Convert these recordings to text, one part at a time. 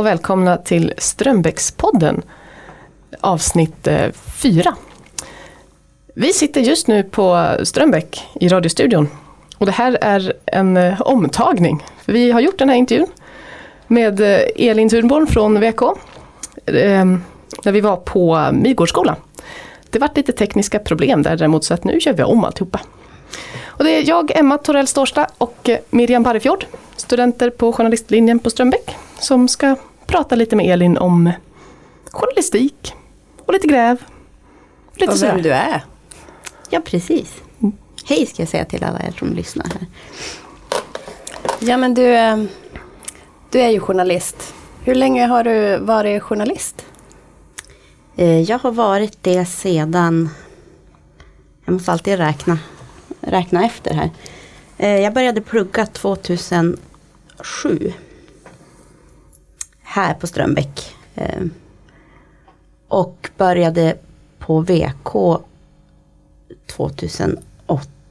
och välkomna till Strömbäckspodden avsnitt eh, 4. Vi sitter just nu på Strömbäck i radiostudion och det här är en eh, omtagning. Vi har gjort den här intervjun med eh, Elin Thunborn från VK när vi var på Midgårdsskolan. Det var lite tekniska problem där däremot så att nu kör vi om alltihopa. Och det är jag, Emma Torell Storsta och Miriam Barrefjord, studenter på journalistlinjen på Strömbäck, som ska prata lite med Elin om journalistik och lite gräv. Lite och vem sådär. du är. Ja, precis. Mm. Hej ska jag säga till alla er som lyssnar här. Ja, men du, eh, du är ju journalist. Hur länge har du varit journalist? Eh, jag har varit det sedan, jag måste alltid räkna, räkna efter här. Eh, jag började plugga 2007. Här på Strömbäck. Eh, och började på VK 2008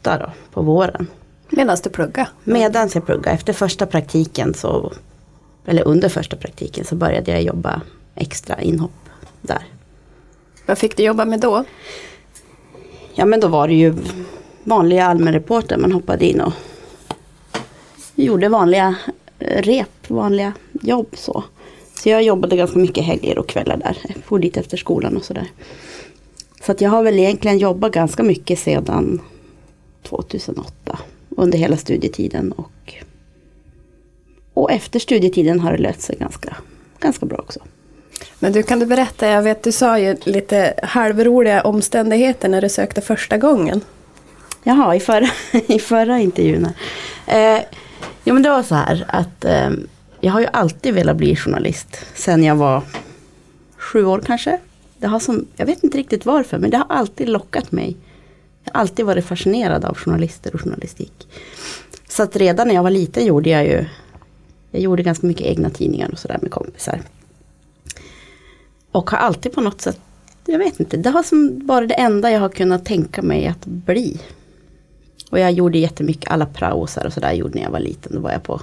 då, på våren. Medan du pluggade? Medan jag pluggade. Efter första praktiken så, eller under första praktiken så började jag jobba extra inhopp där. Vad fick du jobba med då? Ja men då var det ju vanliga allmänreporter. Man hoppade in och gjorde vanliga rep, vanliga jobb så. Så jag jobbade ganska mycket helger och kvällar där. Jag for dit efter skolan och sådär. Så att jag har väl egentligen jobbat ganska mycket sedan 2008. Under hela studietiden och, och efter studietiden har det löst sig ganska, ganska bra också. Men du, kan du berätta, jag vet du sa ju lite halvroliga omständigheter när du sökte första gången. Jaha, i förra, i förra intervjun. Eh, ja men det var så här att eh, jag har ju alltid velat bli journalist. Sen jag var sju år kanske. Det har som, jag vet inte riktigt varför men det har alltid lockat mig. Jag har alltid varit fascinerad av journalister och journalistik. Så att redan när jag var liten gjorde jag ju Jag gjorde ganska mycket egna tidningar och sådär med kompisar. Och har alltid på något sätt, jag vet inte, det har som varit det enda jag har kunnat tänka mig att bli. Och jag gjorde jättemycket, alla praosar och sådär gjorde när jag var liten. Då var jag på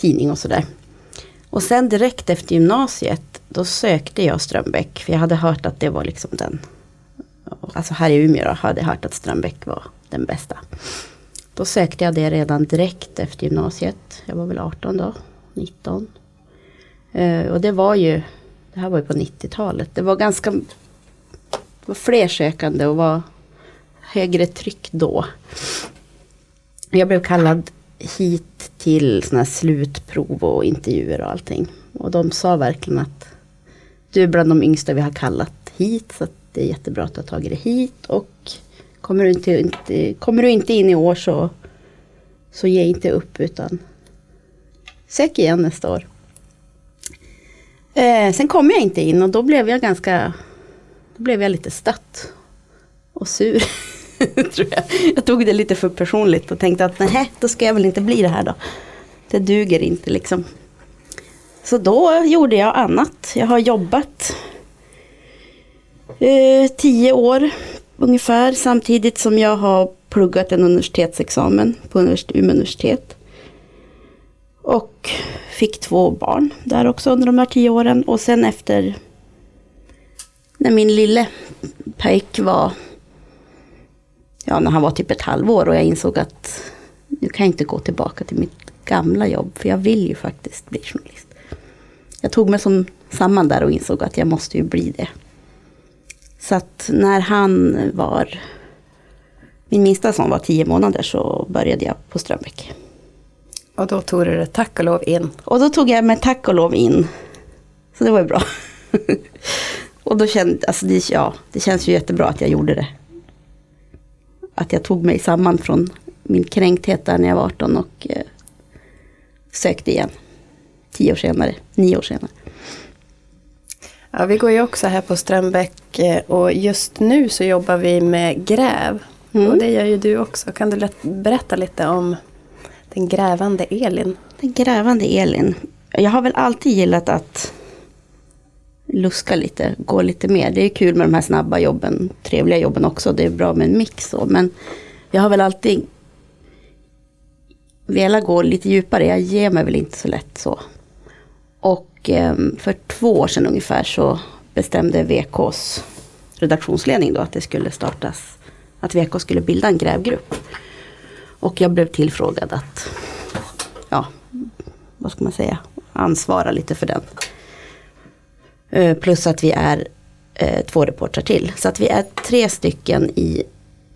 tidning och sådär. Och sen direkt efter gymnasiet, då sökte jag Strömbäck. För jag hade hört att det var liksom den, alltså här i Umeå då, hade jag hört att Strömbäck var den bästa. Då sökte jag det redan direkt efter gymnasiet. Jag var väl 18 då, 19. Uh, eh, och det var ju det här var ju på 90-talet. Det var ganska det var fler sökande och var högre tryck då. Jag blev kallad hit till såna slutprov och intervjuer och allting. Och de sa verkligen att du är bland de yngsta vi har kallat hit. Så det är jättebra att du har tagit dig hit. Och kommer du inte, inte, kommer du inte in i år så, så ge inte upp utan sök igen nästa år. Eh, sen kom jag inte in och då blev jag ganska, då blev jag lite stött och sur. tror jag. jag tog det lite för personligt och tänkte att nej, då ska jag väl inte bli det här då. Det duger inte liksom. Så då gjorde jag annat. Jag har jobbat eh, tio år ungefär samtidigt som jag har pluggat en universitetsexamen på Umeå universitet. Och fick två barn där också under de här tio åren. Och sen efter när min lille pojk var, ja när han var typ ett halvår och jag insåg att nu kan jag inte gå tillbaka till mitt gamla jobb. För jag vill ju faktiskt bli journalist. Jag tog mig som samman där och insåg att jag måste ju bli det. Så att när han var, min minsta son var tio månader så började jag på Strömbäck. Och då tog du det tack och lov in? Och då tog jag mig tack och lov in. Så det var ju bra. och då kände, alltså det, ja, det känns ju jättebra att jag gjorde det. Att jag tog mig samman från min kränkthet där när jag var 18 och eh, sökte igen. Tio år senare, nio år senare. Ja, vi går ju också här på Strömbäck eh, och just nu så jobbar vi med gräv. Mm. Och det gör ju du också. Kan du berätta lite om den grävande Elin. Den grävande Elin. Jag har väl alltid gillat att luska lite, gå lite mer. Det är kul med de här snabba jobben, trevliga jobben också. Det är bra med en mix så. Men jag har väl alltid velat gå lite djupare. Jag ger mig väl inte så lätt så. Och eh, för två år sedan ungefär så bestämde VKs redaktionsledning då att det skulle startas, att VK skulle bilda en grävgrupp. Och jag blev tillfrågad att, ja, vad ska man säga, ansvara lite för den. Eh, plus att vi är eh, två reportrar till. Så att vi är tre stycken i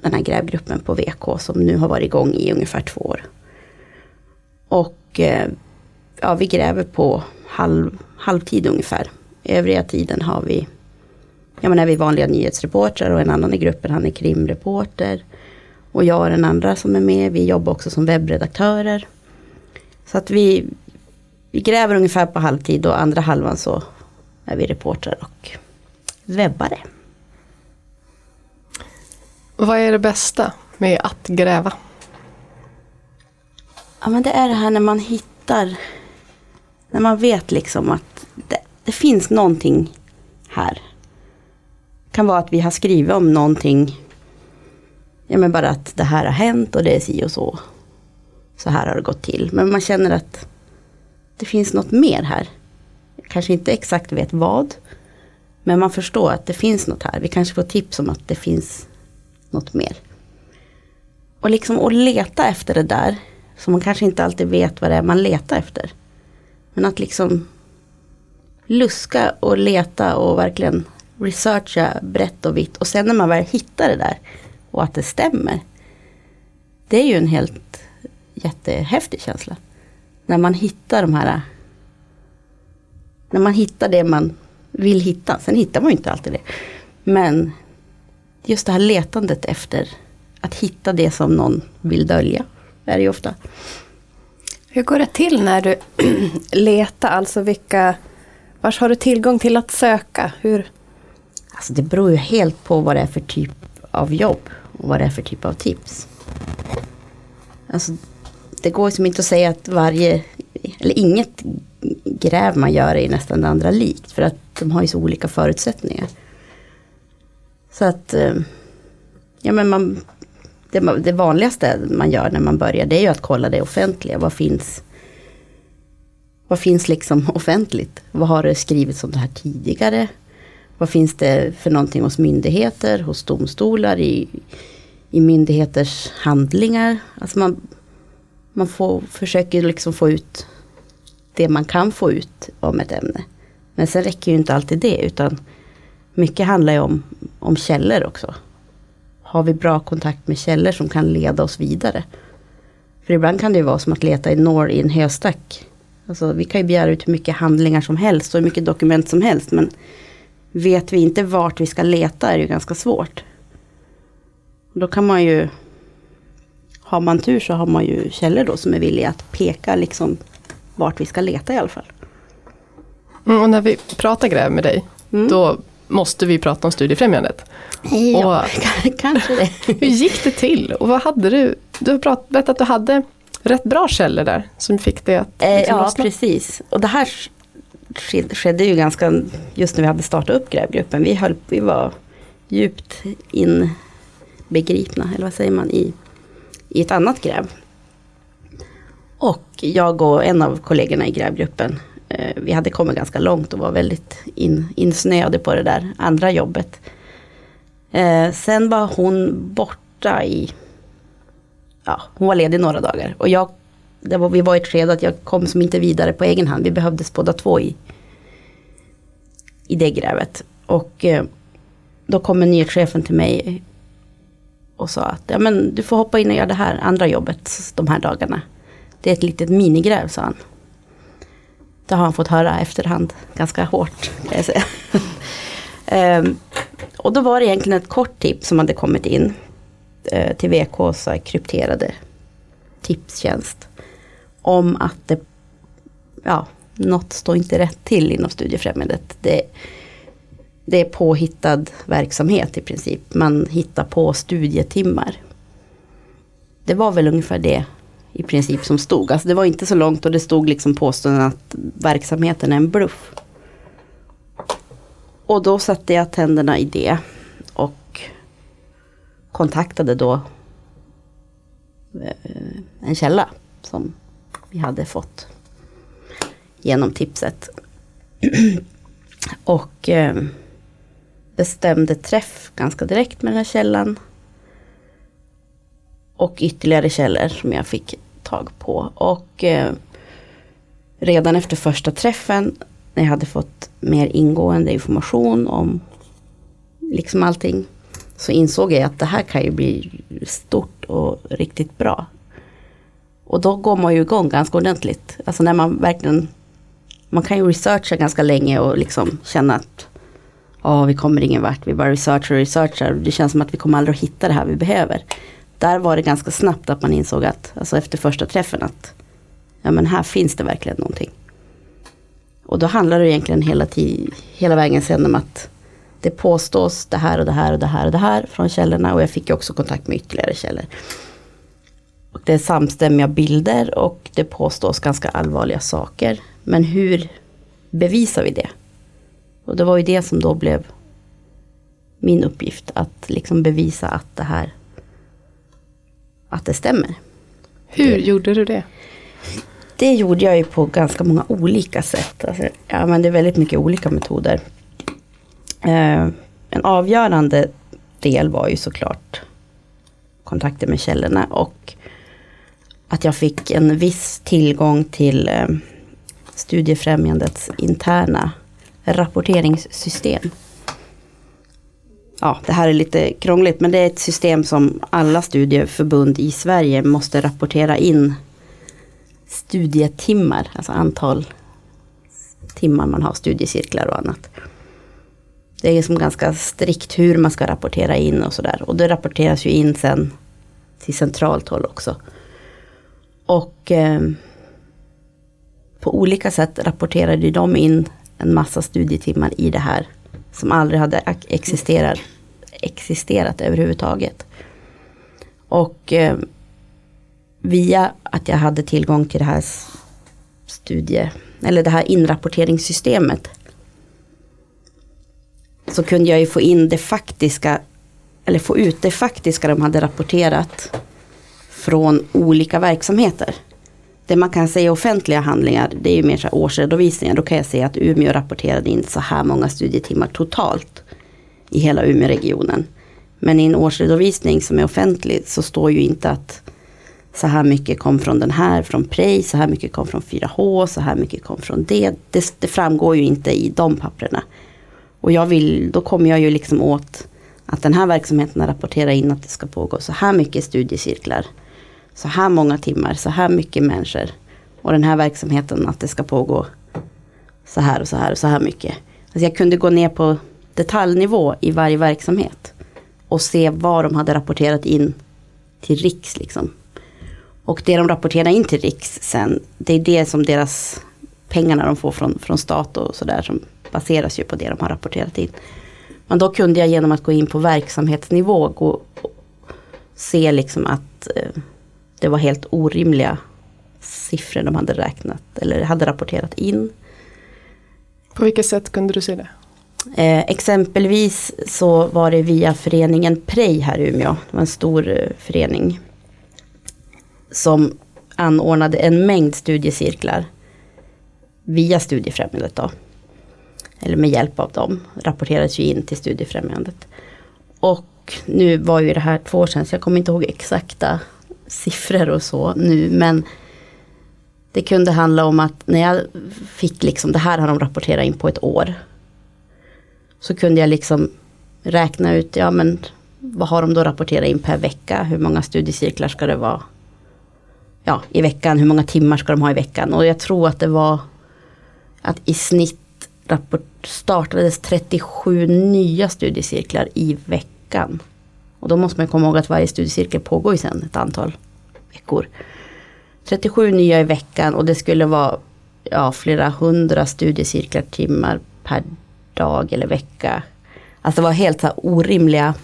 den här grävgruppen på VK som nu har varit igång i ungefär två år. Och eh, ja, vi gräver på halv, halvtid ungefär. Övriga tiden har vi, ja men är vi vanliga nyhetsreportrar och en annan i gruppen han är krimreporter. Och jag och den andra som är med, vi jobbar också som webbredaktörer. Så att vi, vi gräver ungefär på halvtid och andra halvan så är vi reportrar och webbare. Vad är det bästa med att gräva? Ja men det är det här när man hittar, när man vet liksom att det, det finns någonting här. Det kan vara att vi har skrivit om någonting, ja men bara att det här har hänt och det är si och så. Så här har det gått till. Men man känner att det finns något mer här. Kanske inte exakt vet vad. Men man förstår att det finns något här. Vi kanske får tips om att det finns något mer. Och liksom att leta efter det där. Som man kanske inte alltid vet vad det är man letar efter. Men att liksom luska och leta och verkligen researcha brett och vitt. Och sen när man väl hittar det där och att det stämmer. Det är ju en helt jättehäftig känsla. När man hittar de här när man hittar det man vill hitta. Sen hittar man ju inte alltid det. Men just det här letandet efter att hitta det som någon vill dölja. Är det ju ofta. Hur går det till när du letar? Alltså vilka, vars har du tillgång till att söka? Hur? Alltså det beror ju helt på vad det är för typ av jobb och vad det är för typ av tips. Alltså det går som inte att säga att varje, eller inget gräv man gör är nästan det andra likt. För att de har ju så olika förutsättningar. Så att, eh, ja men man, det, det vanligaste man gör när man börjar det är ju att kolla det offentliga. Vad finns, vad finns liksom offentligt? Vad har det skrivits om det här tidigare? Vad finns det för någonting hos myndigheter, hos domstolar, i, i myndigheters handlingar? Alltså man, man får, försöker liksom få ut det man kan få ut om ett ämne. Men sen räcker ju inte alltid det utan mycket handlar ju om, om källor också. Har vi bra kontakt med källor som kan leda oss vidare? För ibland kan det ju vara som att leta i norr i en höstack. Alltså vi kan ju begära ut hur mycket handlingar som helst och hur mycket dokument som helst. Men vet vi inte vart vi ska leta är det ju ganska svårt. Då kan man ju, har man tur så har man ju källor då som är villiga att peka liksom vart vi ska leta i alla fall. Mm, och när vi pratar gräv med dig, mm. då måste vi prata om Studiefrämjandet. Ja, och, kanske det. hur gick det till? Och vad hade du? Du har berättat att du hade rätt bra källor där som fick det att liksom, eh, Ja, lossna. precis. Och det här skedde ju ganska just när vi hade startat upp grävgruppen. Vi, höll, vi var djupt inbegripna, eller vad säger man, i, i ett annat gräv. Och jag och en av kollegorna i grävgruppen, eh, vi hade kommit ganska långt och var väldigt in, insnöade på det där andra jobbet. Eh, sen var hon borta i, ja hon var ledig några dagar. Och jag, det var, vi var i ett skede att jag kom som inte vidare på egen hand. Vi behövdes båda två i, i det grävet. Och eh, då kom nyhetschefen till mig och sa att ja, men du får hoppa in och göra det här andra jobbet de här dagarna. Det är ett litet minigräv, sa han. Det har han fått höra efterhand, ganska hårt kan jag säga. ehm, och då var det egentligen ett kort tips som hade kommit in eh, till VKs krypterade tipstjänst. Om att det, ja, något står inte rätt till inom studiefrämjandet. Det, det är påhittad verksamhet i princip. Man hittar på studietimmar. Det var väl ungefär det i princip som stod. Alltså det var inte så långt och det stod liksom påståenden att verksamheten är en bluff. Och då satte jag tänderna i det och kontaktade då eh, en källa som vi hade fått genom tipset. och eh, bestämde träff ganska direkt med den här källan. Och ytterligare källor som jag fick tag på. Och eh, redan efter första träffen, när jag hade fått mer ingående information om liksom allting, så insåg jag att det här kan ju bli stort och riktigt bra. Och då går man ju igång ganska ordentligt. Alltså när man verkligen, man kan ju researcha ganska länge och liksom känna att ja, vi kommer ingen vart, vi bara researchar och researchar. Det känns som att vi kommer aldrig att hitta det här vi behöver. Där var det ganska snabbt att man insåg att, alltså efter första träffen att ja men här finns det verkligen någonting. Och då handlar det egentligen hela, hela vägen sen om att det påstås det här och det här och det här och det här från källorna och jag fick också kontakt med ytterligare källor. Och det är samstämmiga bilder och det påstås ganska allvarliga saker. Men hur bevisar vi det? Och det var ju det som då blev min uppgift. Att liksom bevisa att det här att det stämmer. Hur det, gjorde du det? Det gjorde jag ju på ganska många olika sätt. Alltså, jag använde väldigt mycket olika metoder. Eh, en avgörande del var ju såklart kontakter med källorna och att jag fick en viss tillgång till eh, Studiefrämjandets interna rapporteringssystem. Ja, det här är lite krångligt men det är ett system som alla studieförbund i Sverige måste rapportera in studietimmar, alltså antal timmar man har studiecirklar och annat. Det är som ganska strikt hur man ska rapportera in och sådär. Och det rapporteras ju in sen till centralt håll också. Och eh, på olika sätt rapporterade de in en massa studietimmar i det här. Som aldrig hade existerat, existerat överhuvudtaget. Och eh, via att jag hade tillgång till det här studie, eller det här inrapporteringssystemet. Så kunde jag ju få in det faktiska, eller få ut det faktiska de hade rapporterat från olika verksamheter. Det man kan säga offentliga handlingar, det är ju mer så här årsredovisningar. Då kan jag säga att Umeå rapporterade in så här många studietimmar totalt i hela Umeåregionen. Men i en årsredovisning som är offentlig så står ju inte att så här mycket kom från den här, från Prej, så här mycket kom från 4H, så här mycket kom från det. Det, det framgår ju inte i de papperna. Och jag vill, då kommer jag ju liksom åt att den här verksamheten rapporterar in att det ska pågå så här mycket studiecirklar så här många timmar, så här mycket människor. Och den här verksamheten att det ska pågå så här och så här och så här mycket. Alltså jag kunde gå ner på detaljnivå i varje verksamhet. Och se vad de hade rapporterat in till Riks. Liksom. Och det de rapporterar in till Riks sen, det är det som deras pengarna de får från, från stat och sådär som baseras ju på det de har rapporterat in. Men då kunde jag genom att gå in på verksamhetsnivå gå och se liksom att eh, det var helt orimliga siffror de hade räknat eller hade rapporterat in. På vilket sätt kunde du se det? Eh, exempelvis så var det via föreningen Prej här i Umeå. Det var en stor eh, förening. Som anordnade en mängd studiecirklar. Via Studiefrämjandet då. Eller med hjälp av dem. Rapporterades ju in till Studiefrämjandet. Och nu var ju det här två år sedan så jag kommer inte ihåg exakta siffror och så nu men det kunde handla om att när jag fick liksom det här har de rapporterat in på ett år. Så kunde jag liksom räkna ut, ja men vad har de då rapporterat in per vecka? Hur många studiecirklar ska det vara? Ja, i veckan, hur många timmar ska de ha i veckan? Och jag tror att det var att i snitt rapport startades 37 nya studiecirklar i veckan. Och då måste man komma ihåg att varje studiecirkel pågår ju sen ett antal veckor. 37 nya i veckan och det skulle vara ja, flera hundra studiecirklar timmar per dag eller vecka. Alltså det var helt så orimliga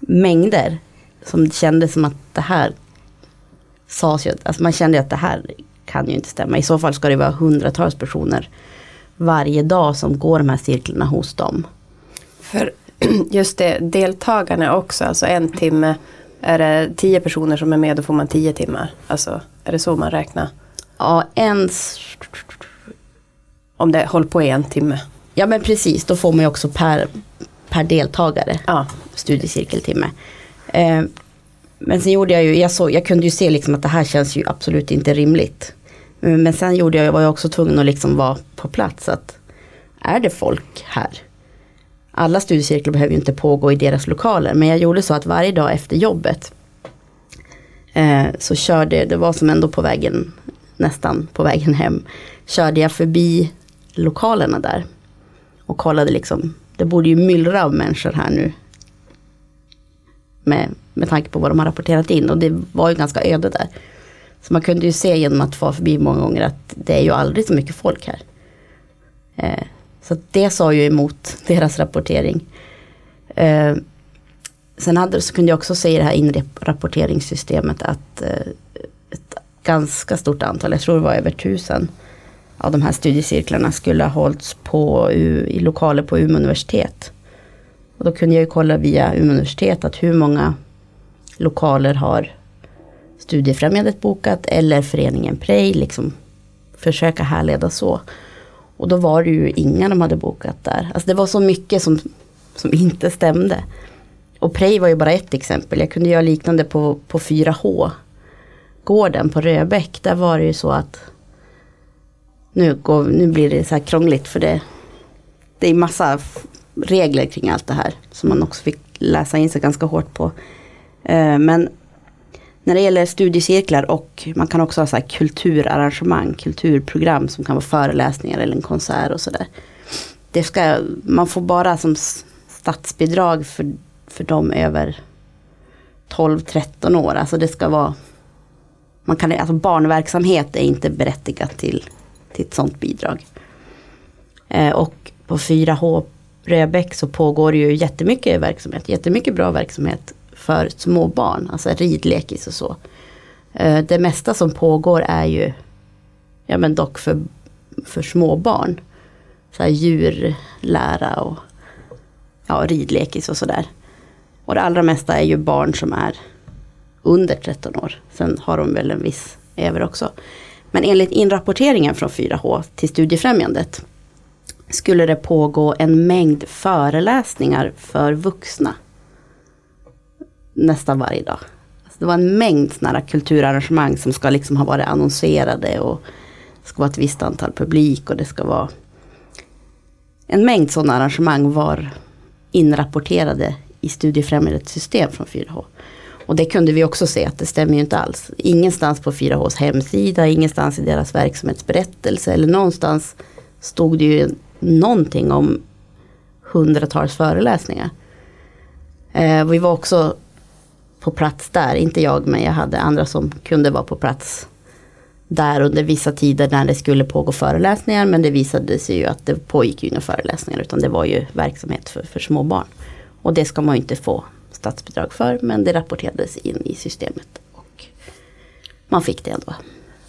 mängder. Som kändes som att det här sades ju, alltså man kände att det här kan ju inte stämma. I så fall ska det vara hundratals personer varje dag som går de här cirklarna hos dem. För just det, deltagarna också, alltså en timme. Är det tio personer som är med då får man tio timmar. Alltså är det så man räknar? Ja, en... Om det håller på i en timme. Ja men precis, då får man ju också per, per deltagare Ja. studiecirkeltimme. Eh, men sen gjorde jag ju, jag, såg, jag kunde ju se liksom att det här känns ju absolut inte rimligt. Men, men sen gjorde jag, var jag också tvungen att liksom vara på plats. Att är det folk här? Alla studiecirklar behöver ju inte pågå i deras lokaler. Men jag gjorde så att varje dag efter jobbet eh, så körde, det var som ändå på vägen, nästan på vägen hem, körde jag förbi lokalerna där. Och kollade liksom, det borde ju myllra av människor här nu. Med, med tanke på vad de har rapporterat in och det var ju ganska öde där. Så man kunde ju se genom att vara förbi många gånger att det är ju aldrig så mycket folk här. Eh, så det sa ju emot deras rapportering. Eh, sen hade, så kunde jag också se i det här inrapporteringssystemet att eh, ett ganska stort antal, jag tror det var över tusen av de här studiecirklarna skulle ha hållits på, i lokaler på Umeå universitet. Och då kunde jag ju kolla via Umeå universitet att hur många lokaler har Studiefrämjandet bokat eller föreningen Prej, liksom försöka härleda så. Och då var det ju inga de hade bokat där. Alltså det var så mycket som, som inte stämde. Och Prej var ju bara ett exempel. Jag kunde göra liknande på, på 4H. Gården på Röbäck, där var det ju så att nu, går, nu blir det så här krångligt för det, det är massa regler kring allt det här. Som man också fick läsa in sig ganska hårt på. Eh, men när det gäller studiecirklar och man kan också ha så här kulturarrangemang, kulturprogram som kan vara föreläsningar eller en konsert och sådär. Det ska, man får bara som statsbidrag för, för de över 12-13 år. Alltså det ska vara, man kan, alltså barnverksamhet är inte berättigat till, till ett sådant bidrag. Eh, och på 4H Röbäck så pågår det ju jättemycket verksamhet, jättemycket bra verksamhet för små barn, alltså ridlekis och så. Eh, Det mesta som pågår är ju, ja men dock för, för små barn. Så här djurlära och ja, ridlekis och sådär. Och det allra mesta är ju barn som är under 13 år. Sen har de väl en viss över också. Men enligt inrapporteringen från 4H till Studiefrämjandet skulle det pågå en mängd föreläsningar för vuxna. Nästan varje dag. Alltså det var en mängd sådana kulturarrangemang som ska liksom ha varit annonserade och det ska vara ett visst antal publik och det ska vara en mängd sådana arrangemang var inrapporterade i Studiefrämjandets system från 4H. Och det kunde vi också se att det stämmer ju inte alls. Ingenstans på 4Hs hemsida, ingenstans i deras verksamhetsberättelse eller någonstans stod det ju någonting om hundratals föreläsningar. Eh, vi var också på plats där, inte jag men jag hade andra som kunde vara på plats där under vissa tider när det skulle pågå föreläsningar men det visade sig ju att det pågick ju inga föreläsningar utan det var ju verksamhet för, för små barn. Och det ska man ju inte få statsbidrag för men det rapporterades in i systemet och man fick det ändå.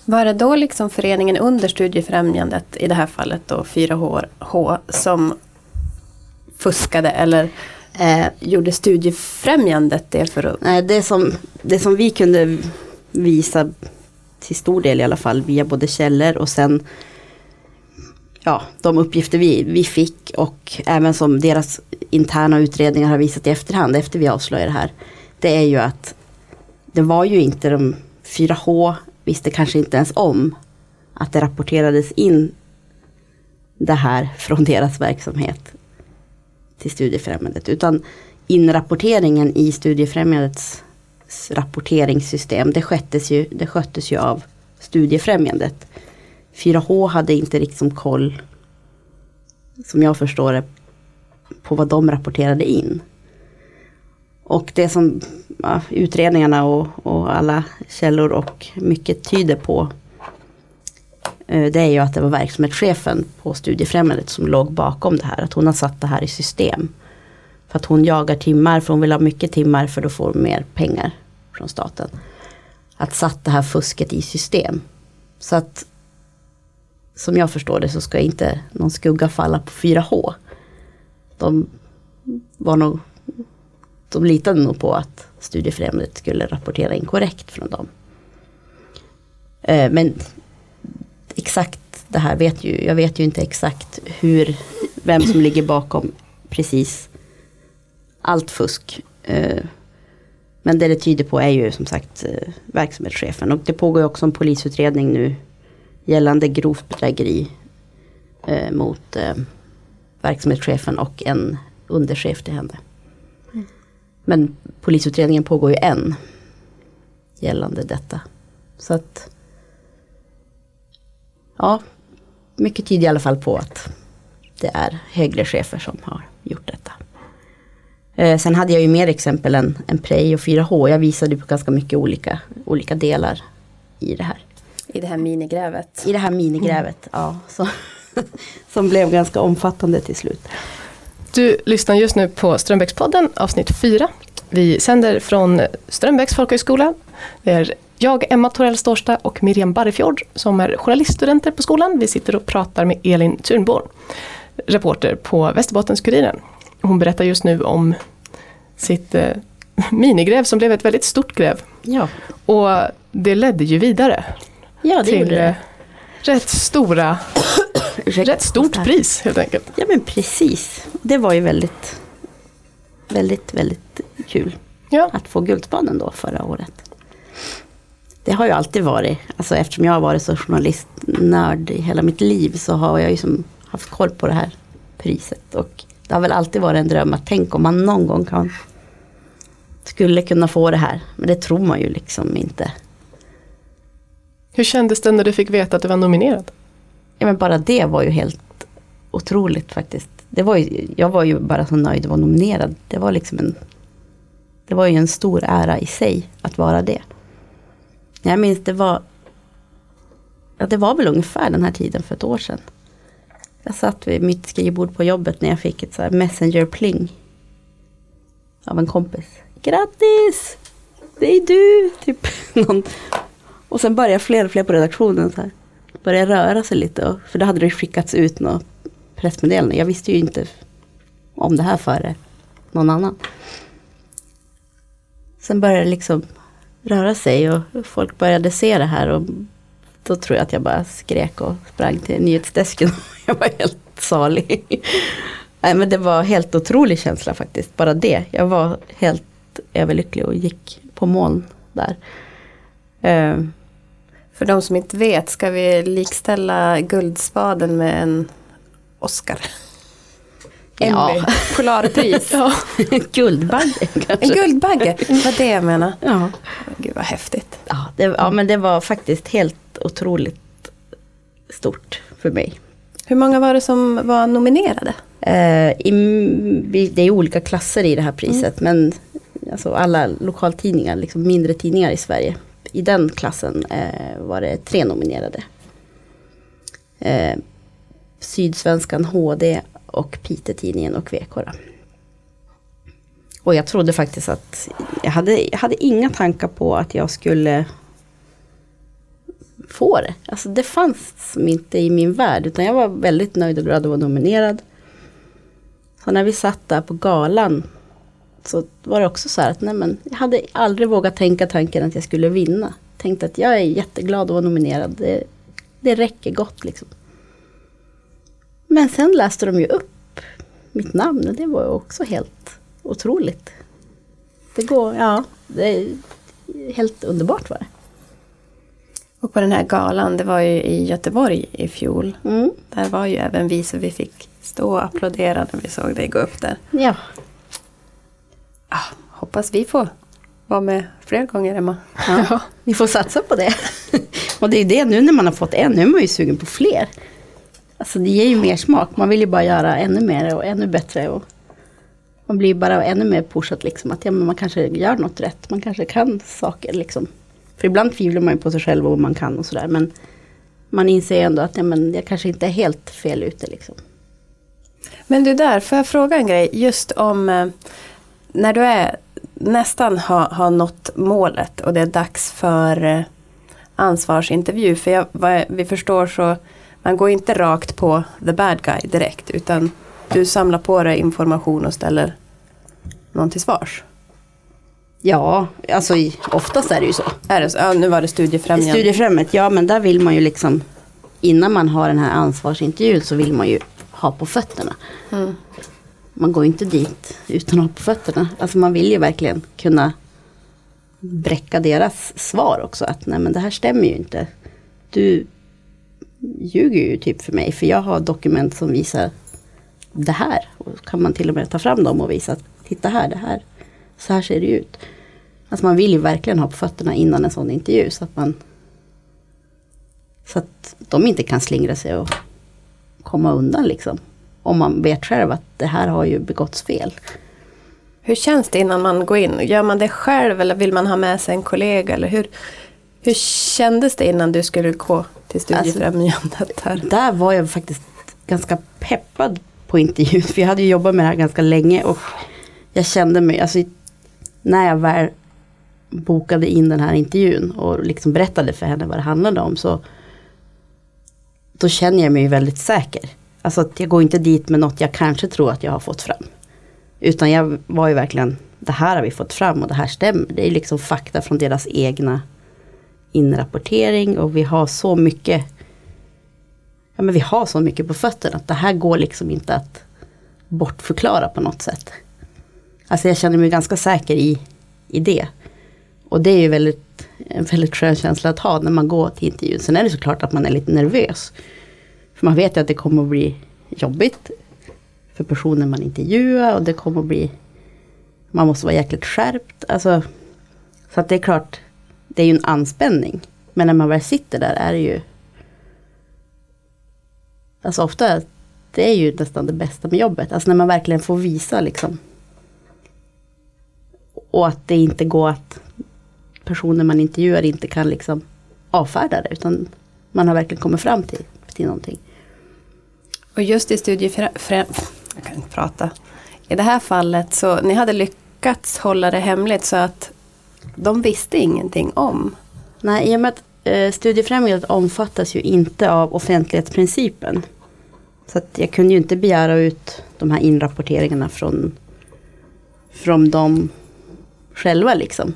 Var det då liksom föreningen under Studiefrämjandet, i det här fallet då 4H, som fuskade eller Eh, gjorde Studiefrämjandet det för att... Nej, det, som, det som vi kunde visa till stor del i alla fall via både källor och sen ja, de uppgifter vi, vi fick och även som deras interna utredningar har visat i efterhand efter vi avslöjade det här. Det är ju att det var ju inte de 4H visste kanske inte ens om att det rapporterades in det här från deras verksamhet till Studiefrämjandet. Utan inrapporteringen i Studiefrämjandets rapporteringssystem, det sköttes ju, det sköttes ju av Studiefrämjandet. 4H hade inte liksom koll, som jag förstår det, på vad de rapporterade in. Och det som ja, utredningarna och, och alla källor och mycket tyder på eh, det är ju att det var verksamhetschefen på Studiefrämjandet som låg bakom det här. Att hon har satt det här i system. För att hon jagar timmar, för hon vill ha mycket timmar för då får hon mer pengar från staten. Att satt det här fusket i system. Så att som jag förstår det så ska inte någon skugga falla på 4H. De var nog de litade nog på att Studiefrämjandet skulle rapportera in korrekt från dem. Eh, men exakt det här vet ju, jag vet ju inte exakt hur, vem som ligger bakom precis allt fusk. Eh, men det det tyder på är ju som sagt eh, verksamhetschefen. Och det pågår ju också en polisutredning nu gällande grovt bedrägeri eh, mot eh, verksamhetschefen och en underchef till henne. Men polisutredningen pågår ju än gällande detta. Så att ja, mycket tyder i alla fall på att det är högre chefer som har gjort detta. Eh, sen hade jag ju mer exempel än, än Prey och 4H. Jag visade på ganska mycket olika, olika delar i det här. I det här minigrävet. I det här minigrävet, mm. ja. Så, som blev ganska omfattande till slut. Du lyssnar just nu på Strömbäckspodden avsnitt 4. Vi sänder från Strömbäcks folkhögskola. Det är jag, Emma Torell Storsta och Miriam Barrefjord som är journaliststudenter på skolan. Vi sitter och pratar med Elin Thunborn, reporter på Västerbottens-Kuriren. Hon berättar just nu om sitt eh, minigräv som blev ett väldigt stort gräv. Ja. Och det ledde ju vidare. Ja, det till det. Eh, rätt stora, rätt stort pris helt enkelt. Ja men precis. Det var ju väldigt, väldigt, väldigt kul. Ja. Att få Guldspaden då förra året. Det har ju alltid varit, alltså eftersom jag har varit så journalistnörd i hela mitt liv så har jag ju som haft koll på det här priset. Och det har väl alltid varit en dröm att tänk om man någon gång kan skulle kunna få det här. Men det tror man ju liksom inte. Hur kändes det när du fick veta att du var nominerad? Ja men bara det var ju helt otroligt faktiskt. Det var ju, jag var ju bara så nöjd att vara nominerad. Det var liksom en Det var ju en stor ära i sig att vara det. Jag minns det var Ja det var väl ungefär den här tiden för ett år sedan. Jag satt vid mitt skrivbord på jobbet när jag fick ett så här messenger-pling. Av en kompis. Grattis! Det är du! Typ någon. Och sen började fler och fler på redaktionen så här. börja röra sig lite. Och, för då hade det skickats ut något pressmeddelande. Jag visste ju inte om det här före någon annan. Sen började det liksom röra sig och folk började se det här. Och då tror jag att jag bara skrek och sprang till nyhetsdesken. Jag var helt salig. Nej men det var helt otrolig känsla faktiskt, bara det. Jag var helt överlycklig och gick på moln där. Ehm, för de som inte vet, ska vi likställa Guldspaden med en Oscar? Ja. Emmy, Polarpris. Ja. Guldbagge kanske. En Guldbagge, var det jag menade. Ja. Gud vad häftigt. Ja, det, ja men det var faktiskt helt otroligt stort för mig. Hur många var det som var nominerade? Eh, i, det är olika klasser i det här priset men alltså alla lokaltidningar, liksom mindre tidningar i Sverige. I den klassen eh, var det tre nominerade. Eh, Sydsvenskan, HD och Piteå-tidningen och VK. Och jag trodde faktiskt att jag hade, jag hade inga tankar på att jag skulle få det. Alltså det fanns som inte i min värld utan jag var väldigt nöjd och glad att vara nominerad. Så när vi satt där på galan så var det också så här att nej men, jag hade aldrig vågat tänka tanken att jag skulle vinna. Tänkte att jag är jätteglad att vara nominerad. Det, det räcker gott liksom. Men sen läste de ju upp mitt namn och det var också helt otroligt. Det går, ja, det är helt underbart var det. Och på den här galan, det var ju i Göteborg i fjol. Mm, Där var ju även vi så vi fick stå och applådera när vi såg dig gå upp där. ja. Ah, hoppas vi får vara med fler gånger Emma. Ja, vi får satsa på det. Och det är det nu när man har fått en, nu är man ju sugen på fler. Alltså det ger ju mer smak, man vill ju bara göra ännu mer och ännu bättre. Och man blir ju bara ännu mer pushad liksom, att ja, men man kanske gör något rätt, man kanske kan saker liksom. För ibland tvivlar man ju på sig själv och vad man kan och sådär, men man inser ändå att ja, men jag kanske inte är helt fel ute liksom. Men du där, får jag fråga en grej? Just om eh, när du är nästan har, har nått målet och det är dags för eh, ansvarsintervju. För jag, vad vi förstår så man går inte rakt på the bad guy direkt utan du samlar på dig information och ställer någon till svars. Ja, alltså oftast är det ju så. Är det så? Ja, nu var det studiefrämjande. Studiefrämmet, ja men där vill man ju liksom innan man har den här ansvarsintervjun så vill man ju ha på fötterna. Mm. Man går ju inte dit utan att ha på fötterna. Alltså man vill ju verkligen kunna bräcka deras svar också. Att nej men det här stämmer ju inte. Du ljuger ju typ för mig för jag har dokument som visar det här. Och kan man till och med ta fram dem och visa att titta här, det här. Så här ser det ut. Alltså man vill ju verkligen ha på fötterna innan en sån intervju. Så att, man, så att de inte kan slingra sig och komma undan liksom. Om man vet själv att det här har ju begåtts fel. Hur känns det innan man går in? Gör man det själv eller vill man ha med sig en kollega? Eller hur, hur kändes det innan du skulle gå till Studiefrämjandet? Här? Där var jag faktiskt ganska peppad på intervjun. För jag hade jobbat med det här ganska länge och jag kände mig, alltså när jag väl bokade in den här intervjun och liksom berättade för henne vad det handlade om så då känner jag mig väldigt säker. Alltså att jag går inte dit med något jag kanske tror att jag har fått fram. Utan jag var ju verkligen, det här har vi fått fram och det här stämmer. Det är liksom fakta från deras egna inrapportering och vi har så mycket ja, men vi har så mycket på fötterna att det här går liksom inte att bortförklara på något sätt. Alltså jag känner mig ganska säker i, i det. Och det är ju väldigt, en väldigt skön känsla att ha när man går till intervjun. Sen är det såklart att man är lite nervös. För man vet ju att det kommer att bli jobbigt för personen man intervjuar och det kommer att bli man måste vara jäkligt skärpt. Alltså, så att det är klart, det är ju en anspänning. Men när man väl sitter där är det ju Alltså ofta, det är ju nästan det bästa med jobbet. Alltså när man verkligen får visa liksom. Och att det inte går att personer man intervjuar inte kan liksom avfärda det. Utan man har verkligen kommit fram till, till någonting. Och just i studiefrämjande... Jag kan inte prata. I det här fallet så ni hade lyckats hålla det hemligt så att de visste ingenting om. Nej, i och med att eh, studiefrämjandet omfattas ju inte av offentlighetsprincipen. Så att jag kunde ju inte begära ut de här inrapporteringarna från, från dem själva liksom.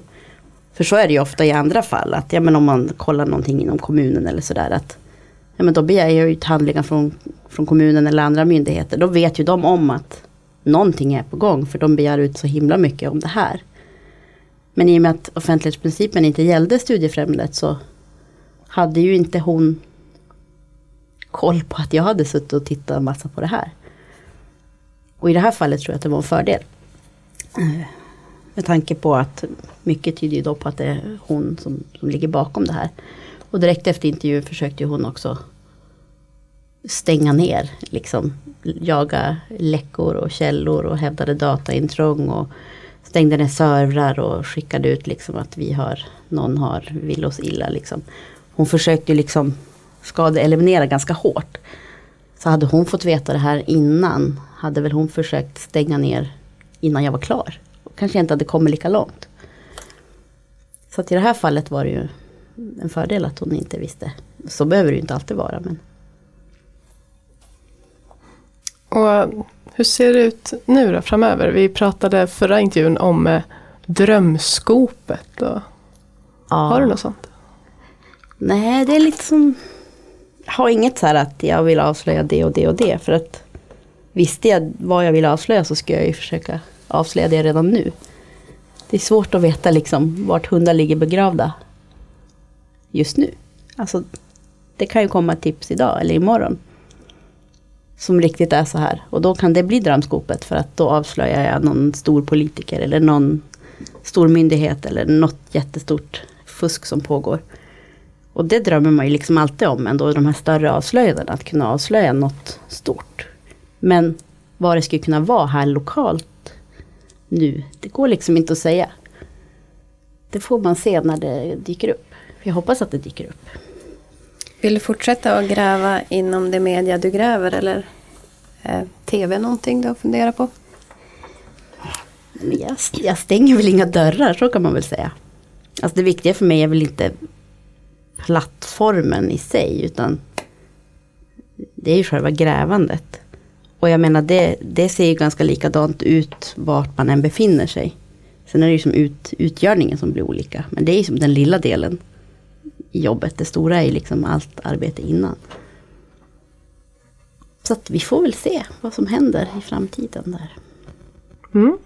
För så är det ju ofta i andra fall. Att ja, men om man kollar någonting inom kommunen eller sådär. Att, ja, men då begär jag ut handlingar från, från kommunen eller andra myndigheter. Då vet ju de om att någonting är på gång. För de begär ut så himla mycket om det här. Men i och med att offentlighetsprincipen inte gällde studiefrämjandet så hade ju inte hon koll på att jag hade suttit och tittat en massa på det här. Och i det här fallet tror jag att det var en fördel. Eh, med tanke på att mycket tyder ju då på att det är hon som, som ligger bakom det här. Och direkt efter intervjun försökte hon också stänga ner, liksom jaga läckor och källor och hävdade dataintrång och stängde ner servrar och skickade ut liksom att vi har, någon har, vill oss illa liksom. Hon försökte liksom skadeeliminera ganska hårt. Så hade hon fått veta det här innan hade väl hon försökt stänga ner innan jag var klar. Och kanske inte hade kommit lika långt. Så att i det här fallet var det ju en fördel att hon inte visste. Så behöver det ju inte alltid vara. Men... Och hur ser det ut nu då framöver? Vi pratade förra intervjun om eh, drömskopet. Och... Ja. Har du något sånt? Nej, det är lite som... Jag har inget så här att jag vill avslöja det och det och det. För att visste jag vad jag vill avslöja så ska jag ju försöka avslöja det redan nu. Det är svårt att veta liksom vart hundar ligger begravda just nu. Alltså, det kan ju komma tips idag eller imorgon. Som riktigt är så här. Och då kan det bli drömskopet för att då avslöjar jag någon stor politiker eller någon stor myndighet eller något jättestort fusk som pågår. Och det drömmer man ju liksom alltid om ändå, de här större avslöjandena, att kunna avslöja något stort. Men vad det skulle kunna vara här lokalt nu, det går liksom inte att säga. Det får man se när det dyker upp. Jag hoppas att det dyker upp. Vill du fortsätta att gräva inom det media du gräver eller eh, TV någonting du har funderat på? Jag, jag stänger väl inga dörrar, så kan man väl säga. Alltså det viktiga för mig är väl inte plattformen i sig utan det är ju själva grävandet. Och jag menar det, det ser ju ganska likadant ut vart man än befinner sig. Sen är det ju som ut, utgörningen som blir olika. Men det är ju som den lilla delen i jobbet. Det stora är liksom allt arbete innan. Så att vi får väl se vad som händer i framtiden där. Mm.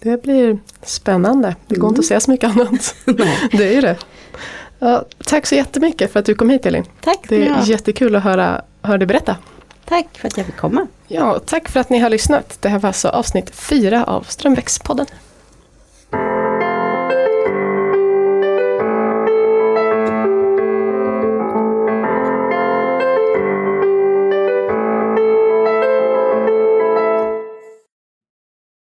Det blir spännande. Det går Mm. inte att säga så mycket annat. Det är ju det. Ja, tack så jättemycket för att du kom hit Elin. Tack, Det är ja. jättekul att höra, höra dig berätta. Tack för att jag fick komma. Ja, tack för att ni har lyssnat. Det här var alltså avsnitt fyra av Strömbäckspodden.